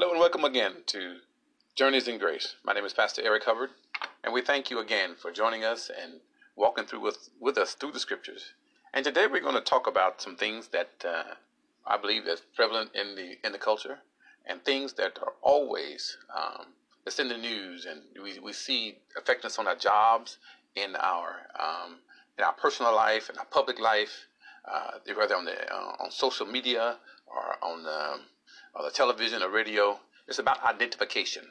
Hello and welcome again to Journeys in Grace. My name is Pastor Eric Hubbard, and we thank you again for joining us and walking through with, with us through the scriptures. And today we're going to talk about some things that uh, I believe that's prevalent in the in the culture, and things that are always um, that's in the news, and we, we see affecting us on our jobs, in our um, in our personal life, in our public life, uh, whether on the uh, on social media or on um, or the television or radio. It's about identification.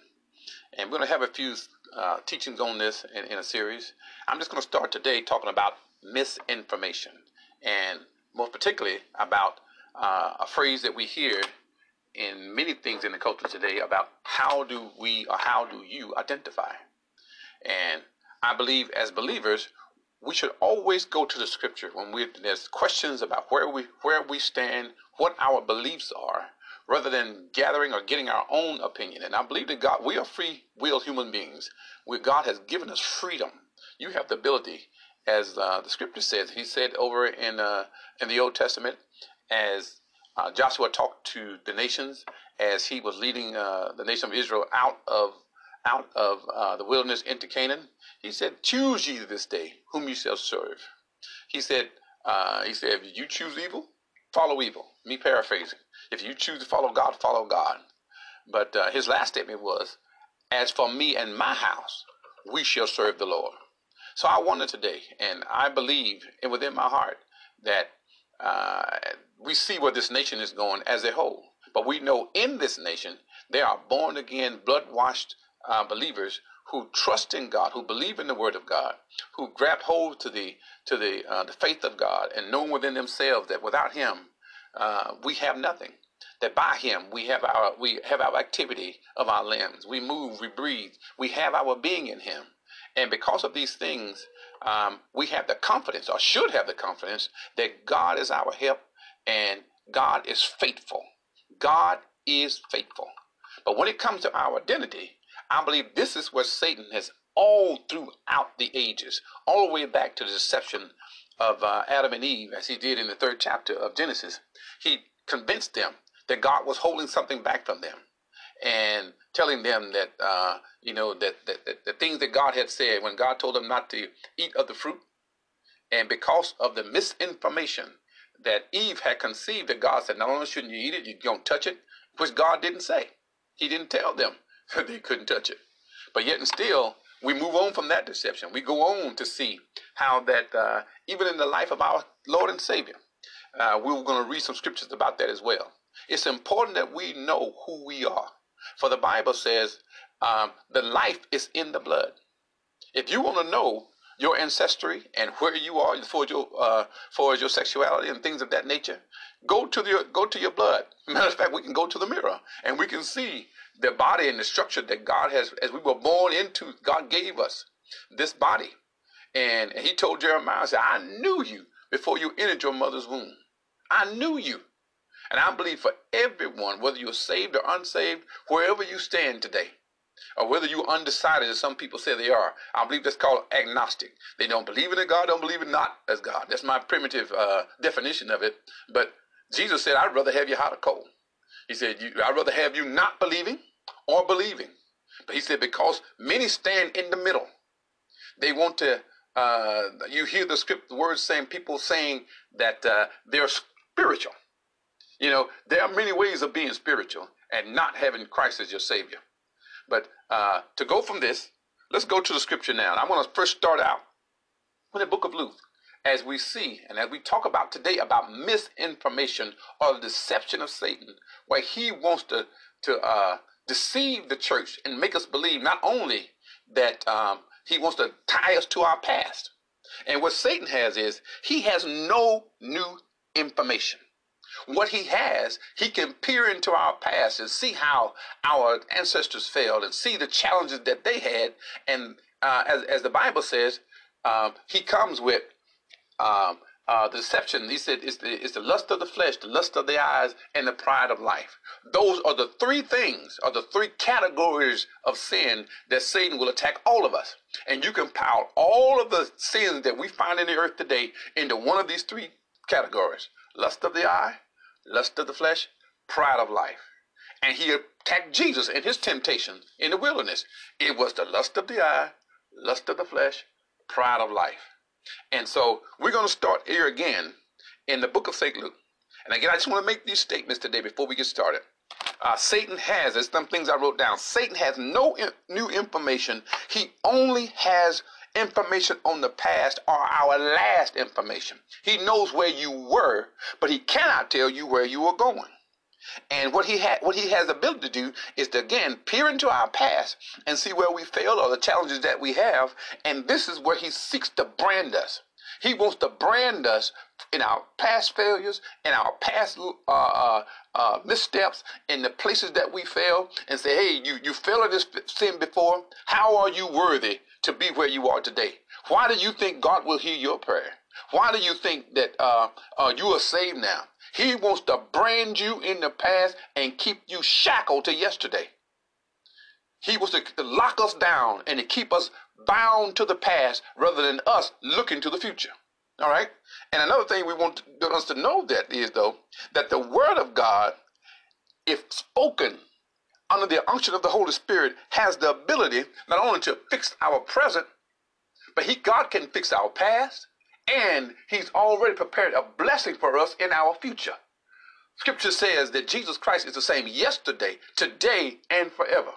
And we're going to have a few uh, teachings on this in, in, a series. I'm just going to start today talking about misinformation, and most particularly about uh, a phrase that we hear in many things in the culture today about how do we or how do you identify. And I believe as believers, we should always go to the scripture when we there's questions about where we where we stand, what our beliefs are, rather than gathering or getting our own opinion. And I believe that God, we are free willed human beings. We, God has given us freedom. You have the ability, as uh, the scripture says, He said over in, uh, in the Old Testament, as uh, Joshua talked to the nations, as he was leading uh, the nation of Israel out of out of uh, the wilderness into Canaan, he said, "Choose ye this day whom you shall serve." He said, uh, "He said, if you choose evil, follow evil." Me paraphrasing. If you choose to follow God, follow God. But uh, his last statement was, As for me and my house, we shall serve the Lord. So I wonder today, and I believe and within my heart that uh, we see where this nation is going as a whole. But we know in this nation, there are born again, blood washed uh, believers who trust in God, who believe in the Word of God, who grab hold to the to the uh, the faith of God, and know within themselves that without Him uh, we have nothing. That by Him we have our we have our activity of our limbs. We move, we breathe, we have our being in Him. And because of these things, um, we have the confidence, or should have the confidence, that God is our help and God is faithful. God is faithful. But when it comes to our identity, I believe this is where Satan has all throughout the ages, all the way back to the deception of uh, Adam and Eve, as he did in the third chapter of Genesis, he convinced them that God was holding something back from them and telling them that, uh, you know, that, that, that the things that God had said when God told them not to eat of the fruit. And because of the misinformation that Eve had conceived, that God said, not only shouldn't you eat it, you don't touch it, which God didn't say. He didn't tell them they couldn't touch it. But yet and still, we move on from that deception. We go on to see how that uh, even in the life of our Lord and Savior, uh, we are going to read some scriptures about that as well. It's important that we know who we are. For the Bible says um, the life is in the blood. If you want to know your ancestry and where you are for your uh, for your sexuality and things of that nature, go to the go to your blood. Matter of fact, we can go to the mirror and we can see the body and the structure that God has, as we were born into. God gave us this body, and He told Jeremiah, "said I knew you before you entered your mother's womb. I knew you." And I believe for everyone, whether you're saved or unsaved, wherever you stand today, or whether you're undecided, as some people say they are, I believe that's called agnostic. They don't believe in a God, don't believe in not as God. That's my primitive uh, definition of it. But Jesus said, I'd rather have you hot or cold. He said, I'd rather have you not believing or believing. But he said, because many stand in the middle. They want to, uh, you hear the script, the words saying, people saying that uh, they're spiritual. You know, there are many ways of being spiritual and not having Christ as your Savior. But uh, to go from this, let's go to the scripture now. I want to first start out with the book of Luke. As we see and as we talk about today about misinformation or the deception of Satan, where he wants to, to uh, deceive the church and make us believe not only that um, he wants to tie us to our past. And what Satan has is he has no new information what he has, he can peer into our past and see how our ancestors failed and see the challenges that they had. And uh, as, as the Bible says, um, he comes with um, uh, the deception. He said it's the, it's the lust of the flesh, the lust of the eyes, and the pride of life. Those are the three things, are the three categories of sin that Satan will attack all of us. And you can pile all of the sins that we find in the earth today into one of these three categories lust of the eye, lust of the flesh, pride of life. And he attacked Jesus in his temptation in the wilderness. It was the lust of the eye, lust of the flesh, pride of life. And so we're going to start here again in the book of St. Luke. And again, I just want to make these statements today before we get started. Uh, Satan has, there's some things I wrote down. Satan has no in, new information. He only has information on the past are our last information. He knows where you were, but he cannot tell you where you are going. And what he had, what he has the ability to do is to again peer into our past and see where we failed or the challenges that we have. And this is where he seeks to brand us. He wants to brand us in our past failures, in our past uh, uh, uh, missteps, in the places that we fail, and say, "Hey, you you fell in this sin before. How are you worthy to be where you are today? Why do you think God will hear your prayer? Why do you think that uh, uh, you are saved now? He wants to brand you in the past and keep you shackled to yesterday. He wants to lock us down and to keep us bound to the past rather than us looking to the future. All right? And another thing we want us to know that is, though, that the Word of God, if spoken under the unction of the Holy Spirit, has the ability not only to fix our present, but he, God can fix our past, and He's already prepared a blessing for us in our future. Scripture says that Jesus Christ is the same yesterday, today, and forever.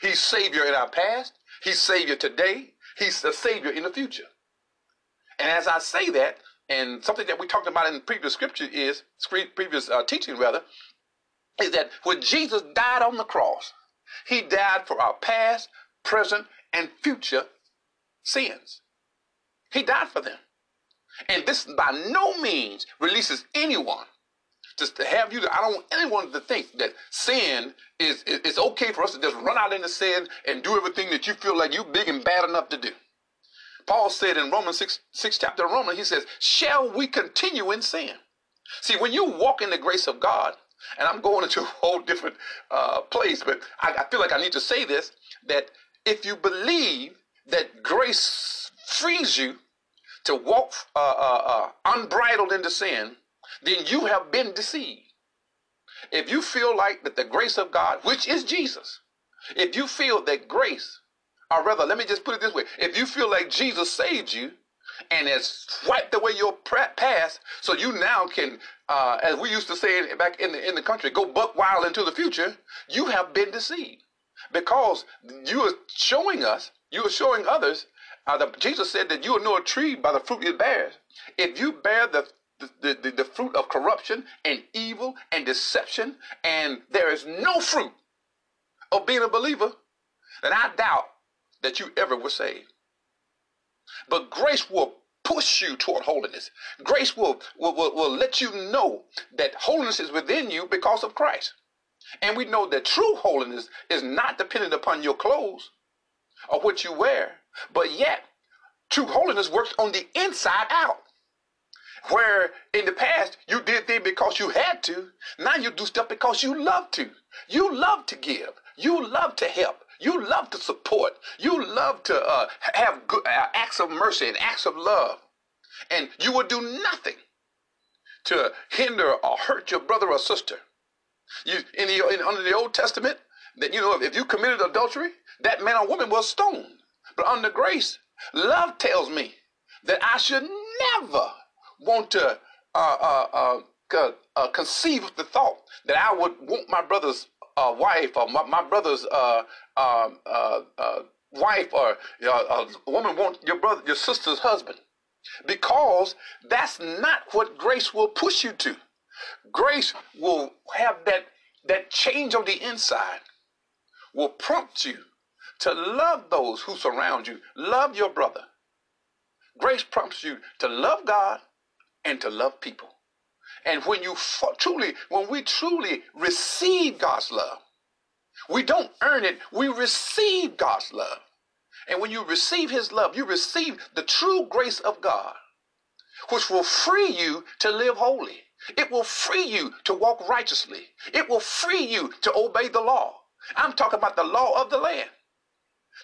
He's Savior in our past, He's Savior today, He's the Savior in the future. And as I say that, and something that we talked about in previous scripture is, previous uh, teaching rather, is that when Jesus died on the cross, He died for our past, present, and future sins. He died for them. And this by no means releases anyone just to have you. I don't want anyone to think that sin is, is okay for us to just run out into sin and do everything that you feel like you big and bad enough to do. Paul said in Romans 6, 6 chapter of Romans, he says, Shall we continue in sin? See, when you walk in the grace of God, and I'm going into a whole different uh, place, but I, I feel like I need to say this that if you believe that grace frees you to walk uh, uh, uh, unbridled into sin, then you have been deceived. If you feel like that the grace of God, which is Jesus, if you feel that grace, or rather, let me just put it this way: if you feel like Jesus saved you and has wiped away your past, so you now can, uh, as we used to say back in the in the country, go buck wild into the future, you have been deceived because you are showing us, you are showing others uh, the, Jesus said that you will know a tree by the fruit it bears. If you bear the the, the, the fruit of corruption and evil and deception, and there is no fruit of being a believer, then I doubt that you ever were saved. But grace will push you toward holiness. Grace will, will, will, will let you know that holiness is within you because of Christ. And we know that true holiness is not dependent upon your clothes or what you wear, but yet, true holiness works on the inside out. Where in the past you did things because you had to, now you do stuff because you love to. You love to give. You love to help. You love to support. You love to uh, have good, uh, acts of mercy and acts of love. And you will do nothing to hinder or hurt your brother or sister. You in the in, under the Old Testament, that you know if you committed adultery, that man or woman was stoned. But under grace, love tells me that I should never want to uh, uh, uh, uh conceive the thought that I would want my brother's uh, wife or my, my brother's uh, um, wife or a woman want your brother, your sister's husband, because that's not what grace will push you to. Grace will have that that change on the inside, will prompt you to love those who surround you. Love your brother. Grace prompts you to love God and to love people. And when you truly, when we truly receive God's love, we don't earn it, we receive God's love. And when you receive His love, you receive the true grace of God, which will free you to live holy. It will free you to walk righteously. It will free you to obey the law. I'm talking about the law of the land.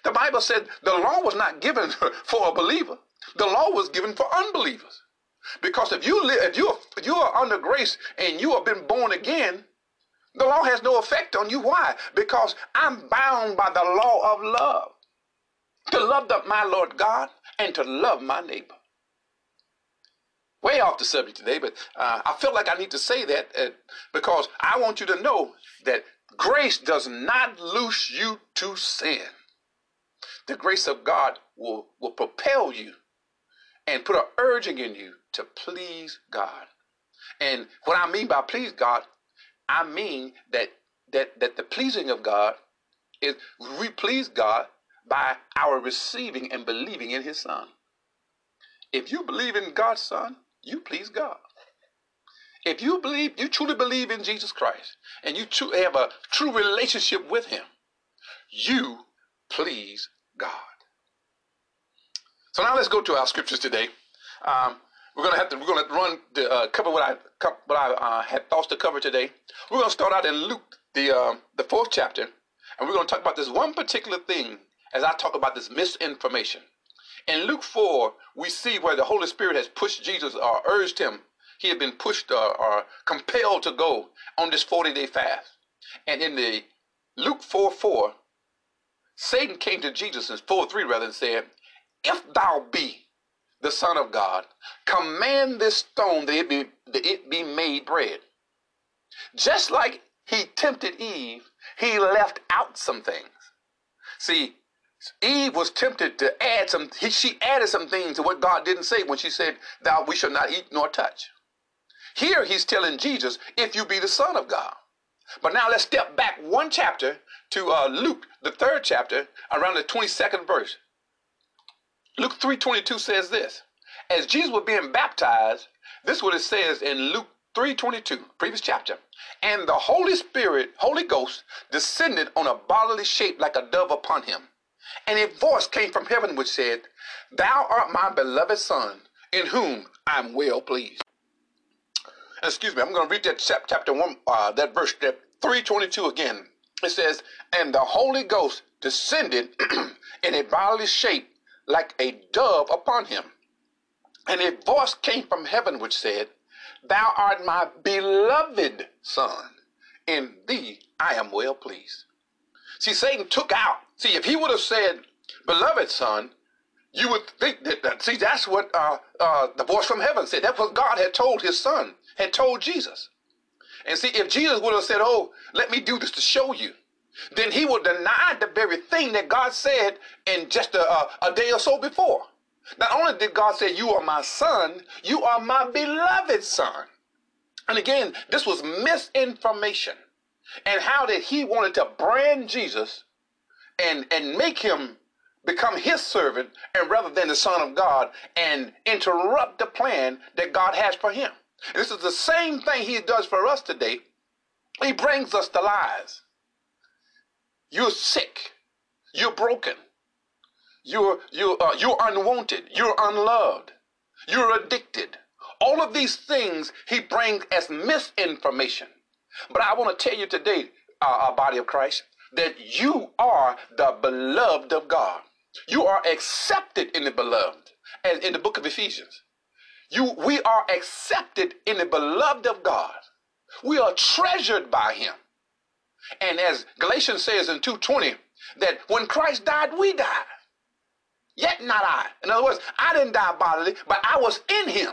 The Bible said the law was not given for a believer. The law was given for unbelievers. Because if you live, if you are, you are under grace and you have been born again, The law has no effect on you. Why? Because I'm bound by the law of love. To love the, my Lord God and to love my neighbor. Way off the subject today, but uh, I feel like I need to say that uh, because I want you to know that grace does not loose you to sin. The grace of God will, will propel you and put an urging in you to please God. And what I mean by please God, I mean that that that the pleasing of God is we please God by our receiving and believing in his son. If you believe in God's son, you please God. If you believe, you truly believe in Jesus Christ and you too have a true relationship with him, you please God. So now let's go to our scriptures today. Um, we're gonna have to we're gonna run the, uh, cover what I what I uh, had thoughts to cover today. We're gonna start out in Luke the uh, the fourth chapter, and we're gonna talk about this one particular thing as I talk about this misinformation. In Luke four, we see where the Holy Spirit has pushed Jesus or urged him. He had been pushed or, or compelled to go on this forty day fast, and in the Luke four four, Satan came to Jesus in four three rather and said, "If thou be the Son of God, command this stone that it be, that it be made bread. Just like he tempted Eve, he left out some things. See, Eve was tempted to add some, he, she added some things to what God didn't say when she said, Thou we shall not eat nor touch. Here he's telling Jesus, If you be the Son of God. But now let's step back one chapter to uh, Luke, the third chapter, around the 22nd verse. Luke 3.22 says this. As Jesus was being baptized, this is what it says in Luke 3.22, previous chapter. And the Holy Spirit, Holy Ghost, descended on a bodily shape like a dove upon him. And a voice came from heaven which said, Thou art my beloved Son, in whom I am well pleased. Excuse me, I'm going to read that chapter 1, uh, that verse, that 322 again. It says, And the Holy Ghost descended in a bodily shape like a dove upon him. And a voice came from heaven which said, Thou art my beloved Son. In thee I am well pleased. See, Satan took out. See, if he would have said, Beloved Son, you would think that, that see, that's what uh, uh, the voice from heaven said. That's what God had told his son, had told Jesus. And see, if Jesus would have said, Oh, let me do this to show you, then he will deny the very thing that God said in just a, a, a, day or so before. Not only did God say, You are my son, you are my beloved son. And again, this was misinformation. And how did he wanted to brand Jesus and, and make him become his servant and rather than the son of God and interrupt the plan that God has for him. This is the same thing he does for us today. He brings us the lies. You're sick. You're broken. You're, you're, uh, you're unwanted. You're unloved. You're addicted. All of these things he brings as misinformation. But I want to tell you today, uh, uh, body of Christ, that you are the beloved of God. You are accepted in the beloved, as in the book of Ephesians. You, we are accepted in the beloved of God. We are treasured by him. And as Galatians says in 2.20, that when Christ died, we died. Yet not I. In other words, I didn't die bodily, but I was in him.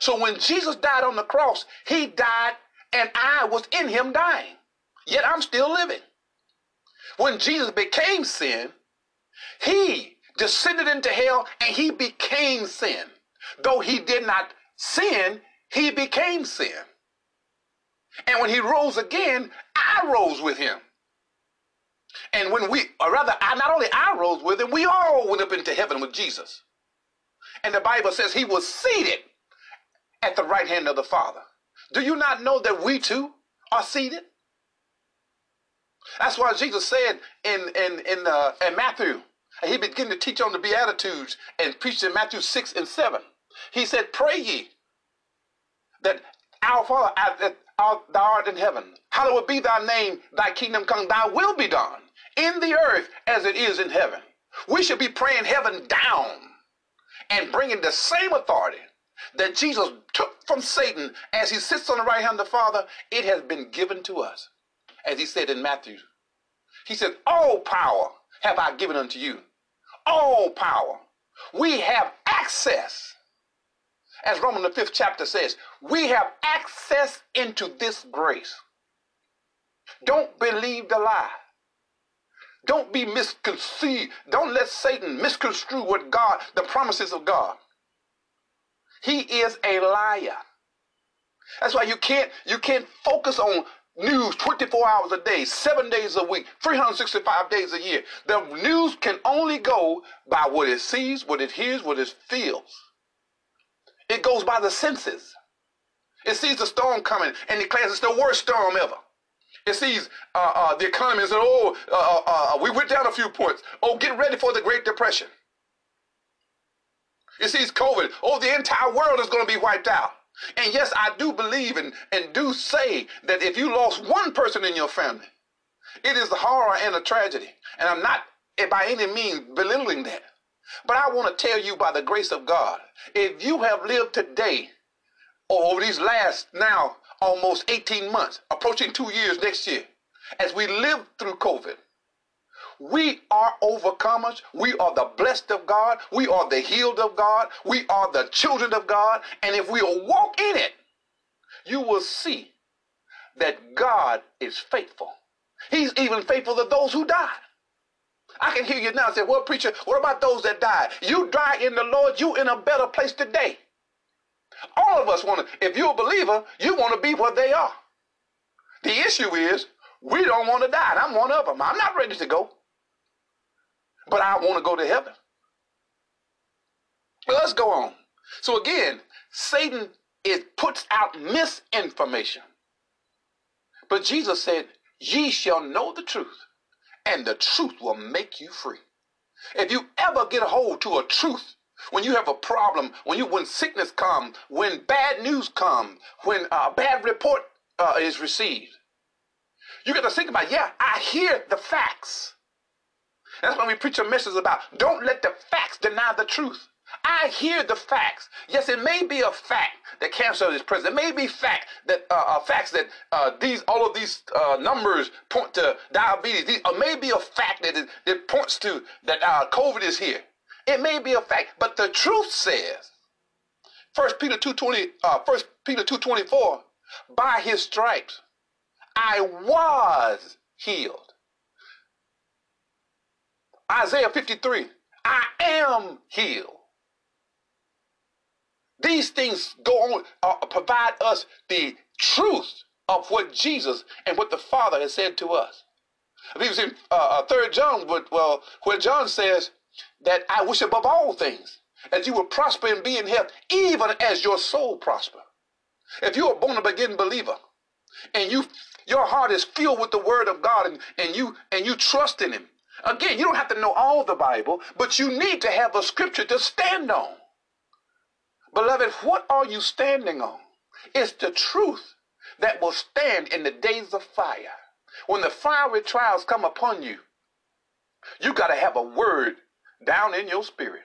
So when Jesus died on the cross, he died and I was in him dying. Yet I'm still living. When Jesus became sin, he descended into hell and he became sin. Though he did not sin, he became sin. And when he rose again, I rose with him. And when we, or rather, I, not only I rose with him, we all went up into heaven with Jesus. And the Bible says he was seated at the right hand of the Father. Do you not know that we too are seated? That's why Jesus said in in in, uh, in Matthew, and he began to teach on the Beatitudes and preached in Matthew six and seven. He said, "Pray ye that our Father, that thou art in heaven. Hallowed be thy name, thy kingdom come, thy will be done in the earth as it is in heaven. We should be praying heaven down and bringing the same authority that Jesus took from Satan as he sits on the right hand of the Father, it has been given to us. as he said in Matthew. He said, All power have I given unto you. All power. We have access. As Romans the fifth chapter says, we have access into this grace. Don't believe the lie. Don't be misconceived. Don't let Satan misconstrue what God, the promises of God. He is a liar. That's why you can't you can't focus on news 24 hours a day, seven days a week, 365 days a year. The news can only go by what it sees, what it hears, what it feels. It goes by the senses. It sees the storm coming and declares it's the worst storm ever. It sees uh, uh, the economy and says, oh, uh, uh, uh, we went down a few points. Oh, get ready for the Great Depression. It sees COVID. Oh, the entire world is going to be wiped out. And yes, I do believe and, and do say that if you lost one person in your family, it is a horror and a tragedy. And I'm not by any means belittling that. But I want to tell you by the grace of God, if you have lived today or over these last now almost 18 months, approaching two years next year, as we live through COVID, we are overcomers. We are the blessed of God. We are the healed of God. We are the children of God. And if we'll walk in it, you will see that God is faithful. He's even faithful to those who die. I can hear you now say, well, preacher, what about those that died? You die in the Lord, you in a better place today. All of us want to, if you're a believer, you want to be where they are. The issue is, we don't want to die. And I'm one of them. I'm not ready to go but I want to go to heaven. But let's go on. So again, Satan it puts out misinformation. But Jesus said, Ye shall know the truth, and the truth will make you free. If you ever get a hold to a truth, when you have a problem, when you when sickness comes, when bad news comes, when a bad report uh, is received, you got to think about, yeah, I hear the facts. That's why we preach a message about don't let the facts deny the truth. I hear the facts. Yes, it may be a fact that cancer is present. It may be fact that uh, uh, facts that uh, these all of these uh, numbers point to diabetes. These, or may be a fact that it, that points to that uh, COVID is here. It may be a fact, but the truth says, First Peter two twenty, uh, First Peter two twenty four, by His stripes I was healed. Isaiah 53, I am healed. These things go on, uh, provide us the truth of what Jesus and what the Father has said to us. I believe it's in uh, Third John, but well, where John says that I wish above all things that you will prosper and be in health, even as your soul prosper. If you're a born again believer, and you your heart is filled with the Word of God, and, and you and you trust in Him, Again, you don't have to know all the Bible, but you need to have a scripture to stand on. Beloved, what are you standing on? It's the truth that will stand in the days of fire. When the fiery trials come upon you, you got to have a word down in your spirit.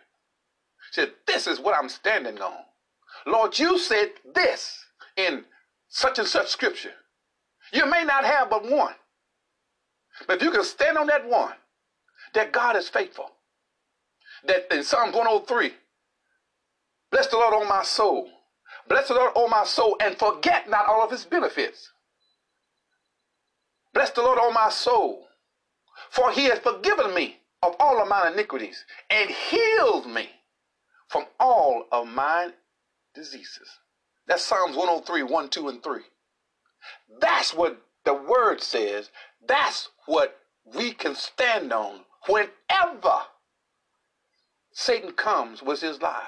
Said, this is what I'm standing on. Lord, you said this in such and such scripture. You may not have but one. But if you can stand on that one, that God is faithful. That in Psalms 103, bless the Lord, on my soul. Bless the Lord, on my soul, and forget not all of his benefits. Bless the Lord, on my soul, for he has forgiven me of all of my iniquities and healed me from all of my diseases. That's Psalms 103, 1, 2, and 3. That's what the word says. That's what we can stand on whenever Satan comes with his lies.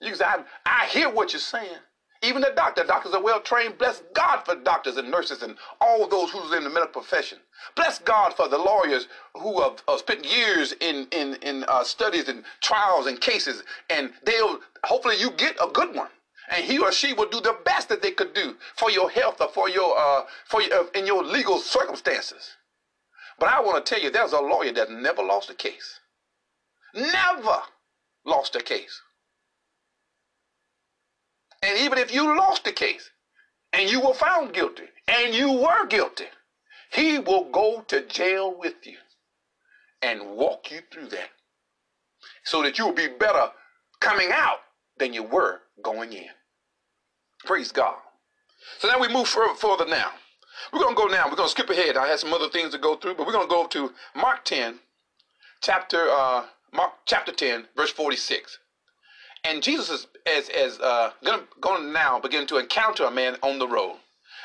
You can say, I, I hear what you're saying. Even the doctor, doctors are well trained. Bless God for doctors and nurses and all those who's in the medical profession. Bless God for the lawyers who have, have spent years in in in uh, studies and trials and cases, and they'll hopefully you get a good one, and he or she will do the best that they could do for your health or for your uh, for your, uh, in your legal circumstances. But I want to tell you, there's a lawyer that never lost a case. Never lost a case. And even if you lost the case and you were found guilty, and you were guilty, he will go to jail with you and walk you through that so that you'll be better coming out than you were going in. Praise God. So now we move further now. We're going to go now. We're going to skip ahead. I had some other things to go through, but we're going to go to Mark 10, chapter uh, Mark chapter 10, verse 46. And Jesus is as as uh, going to now begin to encounter a man on the road.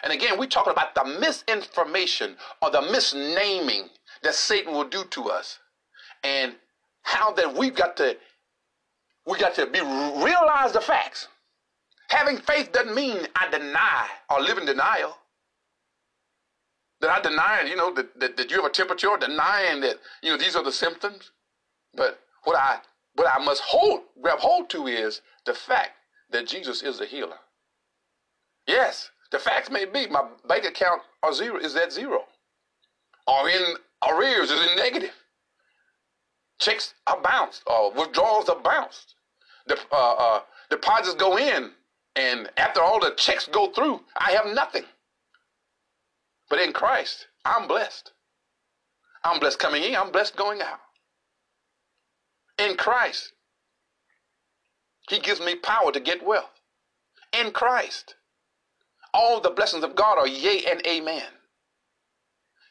And again, we're talking about the misinformation or the misnaming that Satan will do to us, and how that we've got to we got to be realize the facts. Having faith doesn't mean I deny or live in denial. That I deny, you know, that, that, that you have a temperature, denying that, you know, these are the symptoms. But what I what I must hold grab hold to is the fact that Jesus is a healer. Yes, the facts may be my bank account are zero is at zero. Or in arrears is in negative. Checks are bounced or withdrawals are bounced. The uh, uh, deposits go in, and after all the checks go through, I have nothing. But in Christ, I'm blessed. I'm blessed coming in, I'm blessed going out in Christ. He gives me power to get wealth in Christ. All the blessings of God are yea and amen.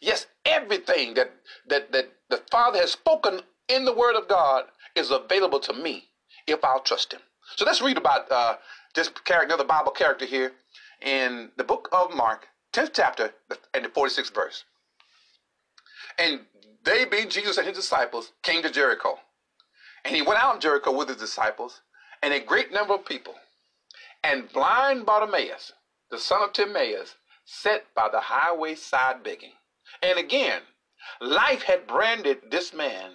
Yes, everything that, that, that the Father has spoken in the Word of God is available to me if I'll trust Him. So let's read about uh, this character, another Bible character here in the book of Mark, 10th chapter, and the 46th verse. And they, being Jesus and his disciples, came to Jericho. And he went out in Jericho with his disciples and a great number of people. And blind Bartimaeus, the son of Timaeus, sat by the highway side begging. And again, life had branded this man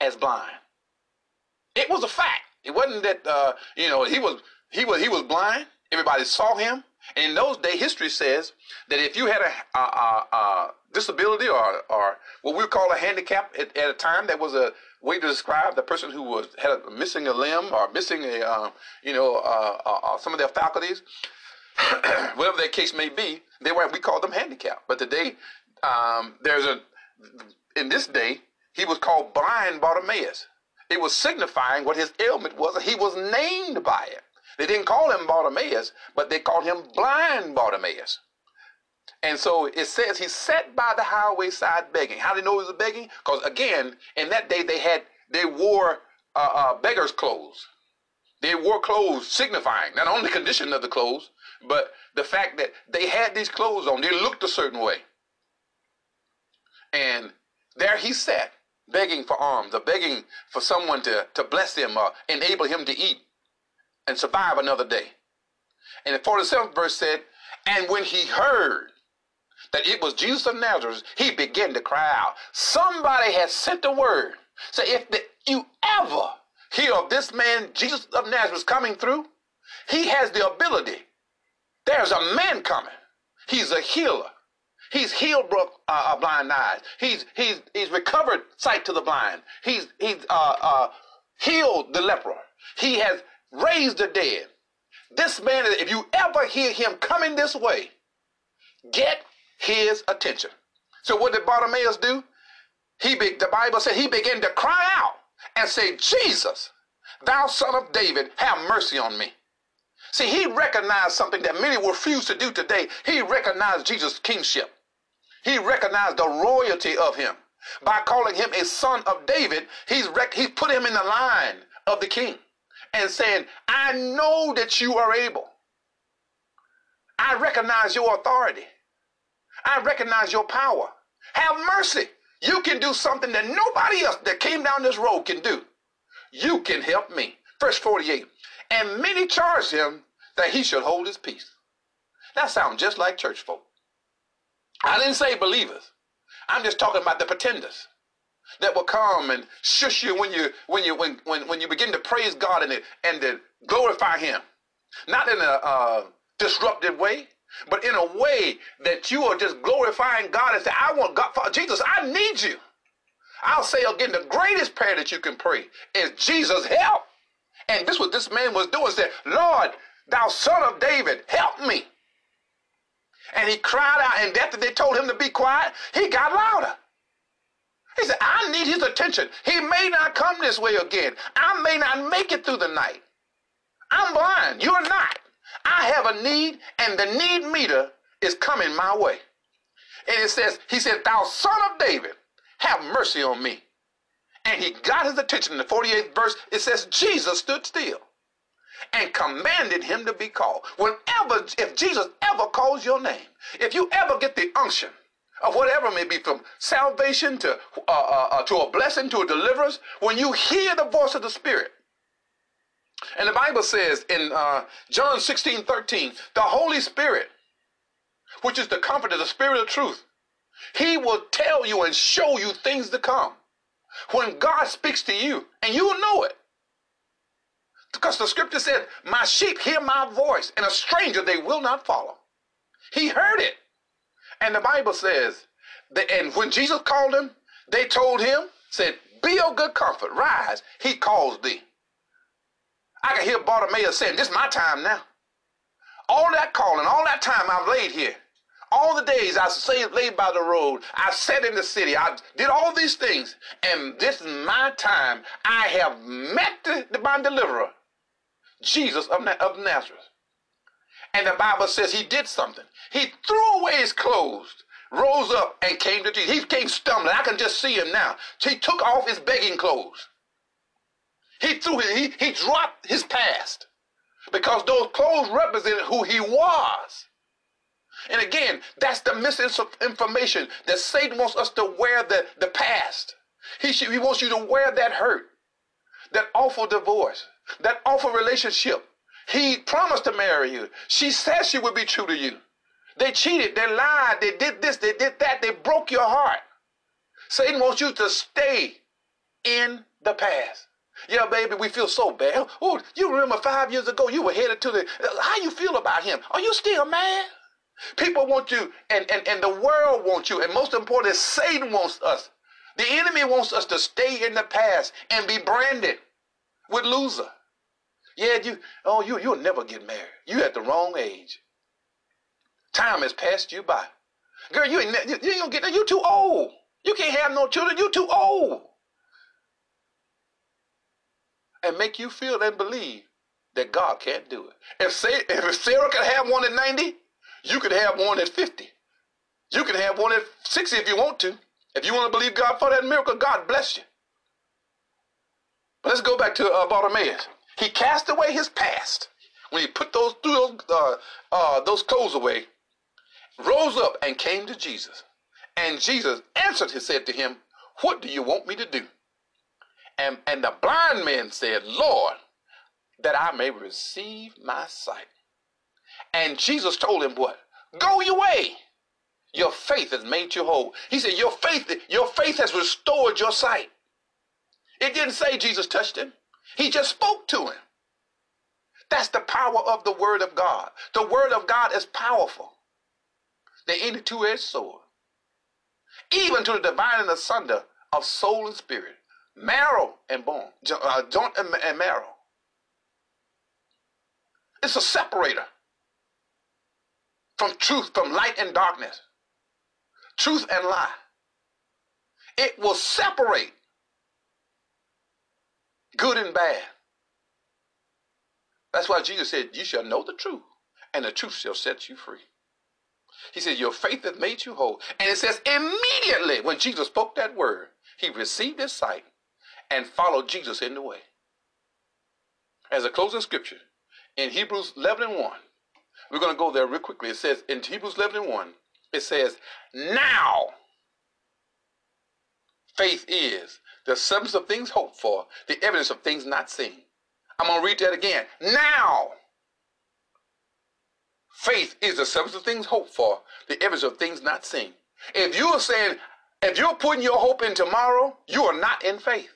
as blind. It was a fact. It wasn't that uh, you know he was he was he was blind. Everybody saw him. And in those days, history says that if you had a, a, a, a disability or or what we call a handicap at, at a time, that was a way to describe the person who was had a, missing a limb or missing a um, you know uh, uh, uh some of their faculties, whatever that case may be, they were we call them handicapped. But today um, there's a in this day he was called blind Bartimaeus. It was signifying what his ailment was. He was named by it. They didn't call him Bartimaeus, but they called him blind Bartimaeus. And so it says he sat by the highway side begging. How did he know he was begging? Because again, in that day they had they wore uh, uh, beggars' clothes. They wore clothes signifying not only the condition of the clothes, but the fact that they had these clothes on. They looked a certain way. And there he sat, begging for alms, or begging for someone to, to bless him or enable him to eat and survive another day. And the 47th verse said, And when he heard that it was Jesus of Nazareth, he began to cry out. Somebody has sent a word. Say, if the, you ever hear of this man, Jesus of Nazareth, coming through, he has the ability. There's a man coming. He's a healer. He's healed uh, uh, blind eyes. He's he's he's recovered sight to the blind. He's he's uh, uh, healed the leper. He has raised the dead. This man, if you ever hear him coming this way, get his attention. So what did Bartimaeus do? He be, the Bible said he began to cry out and say, Jesus, thou son of David, have mercy on me. See, he recognized something that many refuse to do today. He recognized Jesus' kingship. He recognized the royalty of him. By calling him a son of David, he's, rec- he's put him in the line of the king and saying, I know that you are able. I recognize your authority. I recognize your power. Have mercy. You can do something that nobody else that came down this road can do. You can help me. Verse 48. And many charged him that he should hold his peace. That sounds just like church folk. I didn't say believers. I'm just talking about the pretenders that will come and shush you when you when you when when, when you begin to praise God and and to glorify Him, not in a uh, disruptive way, but in a way that you are just glorifying God and say, I want God, for Jesus, I need you. I'll say again, the greatest prayer that you can pray is Jesus, help. And this what this man was doing, said, Lord, thou son of David, help me. And he cried out, and after they told him to be quiet, he got louder. He said, I need his attention. He may not come this way again. I may not make it through the night. I'm blind. You're not. I have a need, and the need meter is coming my way. And it says, He said, Thou son of David, have mercy on me. And he got his attention. In the 48th verse, it says, Jesus stood still and commanded him to be called. Whenever, if Jesus ever calls your name, if you ever get the unction of whatever may be from salvation to, uh, uh, uh, to a blessing, to a deliverance, when you hear the voice of the Spirit, and the Bible says in uh, John 16, 13, the Holy Spirit, which is the comforter, the Spirit of truth, he will tell you and show you things to come. When God speaks to you, and you will know it. Because the scripture said, My sheep hear my voice, and a stranger they will not follow. He heard it. And the Bible says, that, and when Jesus called him, they told him, said, Be of good comfort, rise, he calls thee. I can hear Bartimaeus saying, This is my time now. All that calling, all that time I've laid here. All the days I laid by the road, I sat in the city, I did all these things, and this is my time. I have met the divine deliverer, Jesus of, of Nazareth. And the Bible says he did something. He threw away his clothes, rose up, and came to Jesus. He came stumbling. I can just see him now. He took off his begging clothes. He threw his, he, he dropped his past because those clothes represented who he was. And again, that's the misinformation information that Satan wants us to wear the, the past. He, should, he wants you to wear that hurt, that awful divorce, that awful relationship. He promised to marry you. She said she would be true to you. They cheated, they lied, they did this, they did that, they broke your heart. Satan wants you to stay in the past. Yeah, baby, we feel so bad. Oh, you remember five years ago you were headed to the. How you feel about him? Are you still mad? People want you, and, and, and the world wants you, and most important, Satan wants us. The enemy wants us to stay in the past and be branded with loser. Yeah, you. Oh, you you'll never get married. You at the wrong age. Time has passed you by. Girl, you ain't you, you gonna get. You too old. You can't have no children. You too old and make you feel and believe that God can't do it. If, say, if Sarah could have one at 90, you could have one at 50. You can have one at 60 if you want to. If you want to believe God for that miracle, God bless you. But let's go back to uh, Bartimaeus. He cast away his past when he put those uh, uh, those clothes away, rose up and came to Jesus. And Jesus answered and said to him, What do you want me to do? And, and the blind man said, Lord, that I may receive my sight. And Jesus told him what? Go your way. Your faith has made you whole. He said, Your faith, your faith has restored your sight. It didn't say Jesus touched him. He just spoke to him. That's the power of the word of God. The word of God is powerful. The any two-edged sword. Even to the dividing asunder of soul and spirit marrow and bone, uh, joint and marrow. It's a separator from truth, from light and darkness, truth and lie. It will separate good and bad. That's why Jesus said, You shall know the truth, and the truth shall set you free. He said, Your faith hath made you whole. And it says, immediately when Jesus spoke that word, he received his sight and followed Jesus in the way. As a closing scripture, in Hebrews 11 and 1, we're going to go there real quickly. It says, in Hebrews 11 and 1, it says, Now faith is the substance of things hoped for, the evidence of things not seen. I'm going to read that again. Now faith is the substance of things hoped for, the evidence of things not seen. If you're saying, if you're putting your hope in tomorrow, you are not in faith.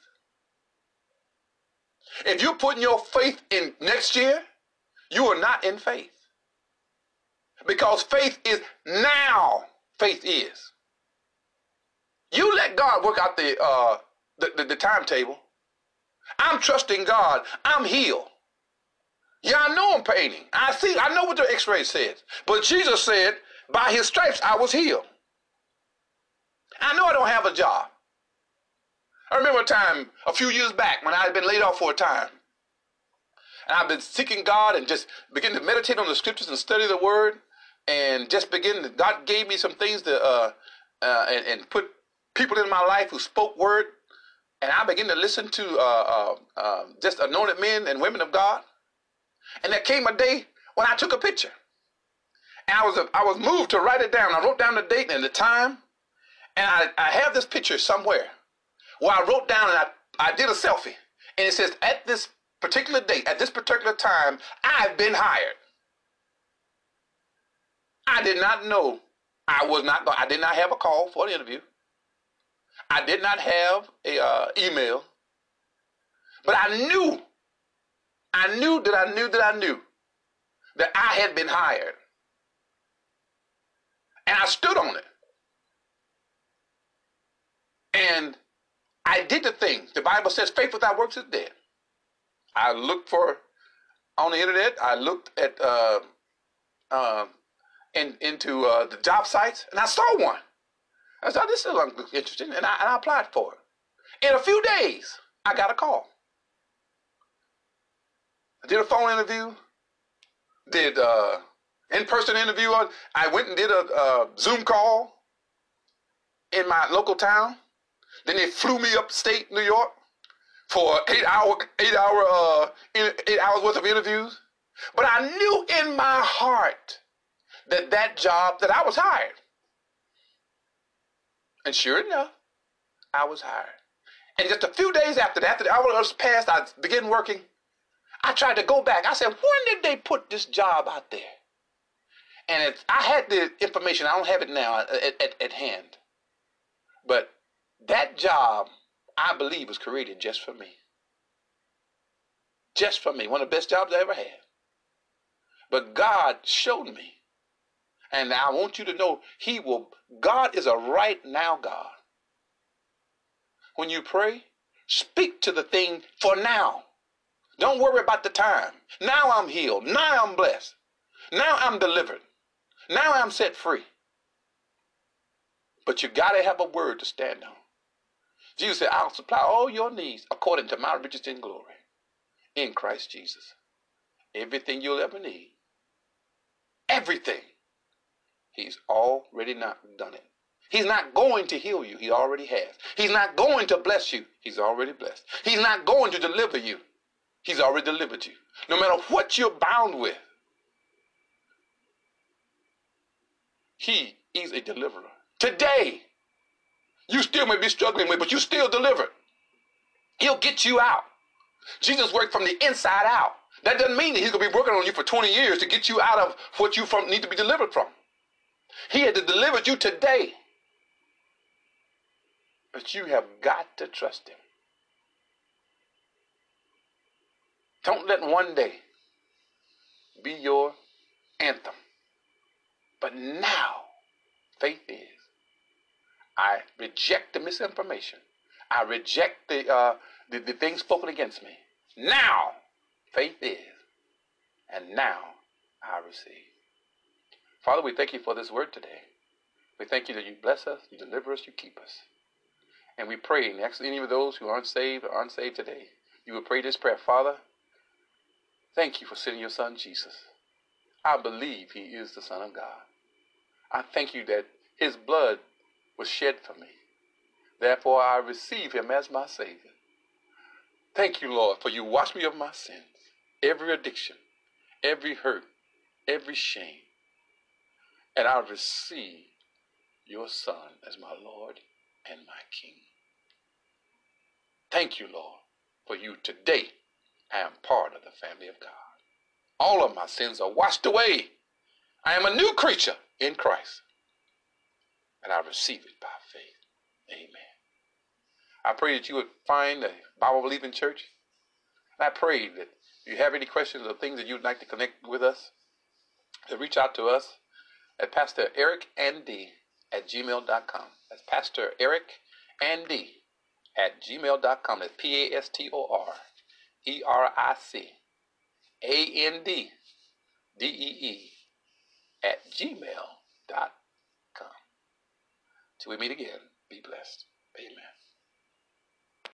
If you're putting your faith in next year, you are not in faith. Because faith is now, faith is. You let God work out the, uh, the, the, the timetable. I'm trusting God. I'm healed. Yeah, I know I'm painting. I see, I know what the x-ray says. But Jesus said, By his stripes I was healed. I know I don't have a job. I remember a time a few years back when I had been laid off for a time. And I've been seeking God and just begin to meditate on the scriptures and study the word and just begin. God gave me some things to uh, uh, and, and, put people in my life who spoke word, and I began to listen to uh, uh, uh, just anointed men and women of God. And there came a day when I took a picture, and I was I was moved to write it down. I wrote down the date and the time, and I, I have this picture somewhere where I wrote down and I, I did a selfie, and it says at this particular date, at this particular time, I've been hired. I did not know I was not. I did not have a call for an interview. I did not have a uh, email, but I knew. I knew that I knew that I knew that I had been hired, and I stood on it. And I did the thing. The Bible says, "Faith without works is dead." I looked for on the internet. I looked at uh, uh, in, into uh, the job sites, and I saw one. I said, "This is interesting," and I, and I applied for it. In a few days, I got a call. I did a phone interview, did uh, in-person interview. I went and did a, a Zoom call in my local town. Then they flew me upstate New York for eight hour eight hour uh eight hours worth of interviews. But I knew in my heart that that job that I was hired. And sure enough, I was hired. And just a few days after that, after the hours passed, I began working. I tried to go back. I said, when did they put this job out there? And I had the information. I don't have it now uh, at, at, at hand. But that job, I believe, was created just for me. Just for me. One of the best jobs I ever had. But God showed me and I want you to know He will, God is a right now God. When you pray, speak to the thing for now. Don't worry about the time. Now I'm healed. Now I'm blessed. Now I'm delivered. Now I'm set free. But you got to have a word to stand on. Jesus said, I'll supply all your needs according to my riches in glory in Christ Jesus. Everything you'll ever need. Everything. He's already not done it. He's not going to heal you. He already has. He's not going to bless you. He's already blessed. He's not going to deliver you. He's already delivered you. No matter what you're bound with, He is a deliverer. Today, you still may be struggling with, but you still delivered. He'll get you out. Jesus worked from the inside out. That doesn't mean that he's going to be working on you for 20 years to get you out of what you from, need to be delivered from. He had to deliver you today. But you have got to trust him. Don't let one day be your anthem. But now, faith is. I reject the misinformation. I reject the, uh, the, the things spoken against me. Now, faith is. And now I receive. Father, we thank you for this word today. We thank you that you bless us, you deliver us, you keep us. And we pray next to any of those who aren't saved or unsaved today, you will pray this prayer. Father, thank you for sending your son Jesus. I believe he is the Son of God. I thank you that his blood was shed for me. Therefore, I receive him as my Savior. Thank you, Lord, for you wash me of my sins, every addiction, every hurt, every shame and I receive your Son as my Lord and my King. Thank you, Lord, for you today. I am part of the family of God. All of my sins are washed away. I am a new creature in Christ. And I receive it by faith. Amen. I pray that you would find a Bible believing church. And I pray that if you have any questions or things that you'd like to connect with us, to reach out to us at Pastor Eric and Dee at gmail.com. That's Pastor Eric and Dee at gmail.com. That's P A S T O R E R I C A N D D E E at gmail.com. Till we meet again.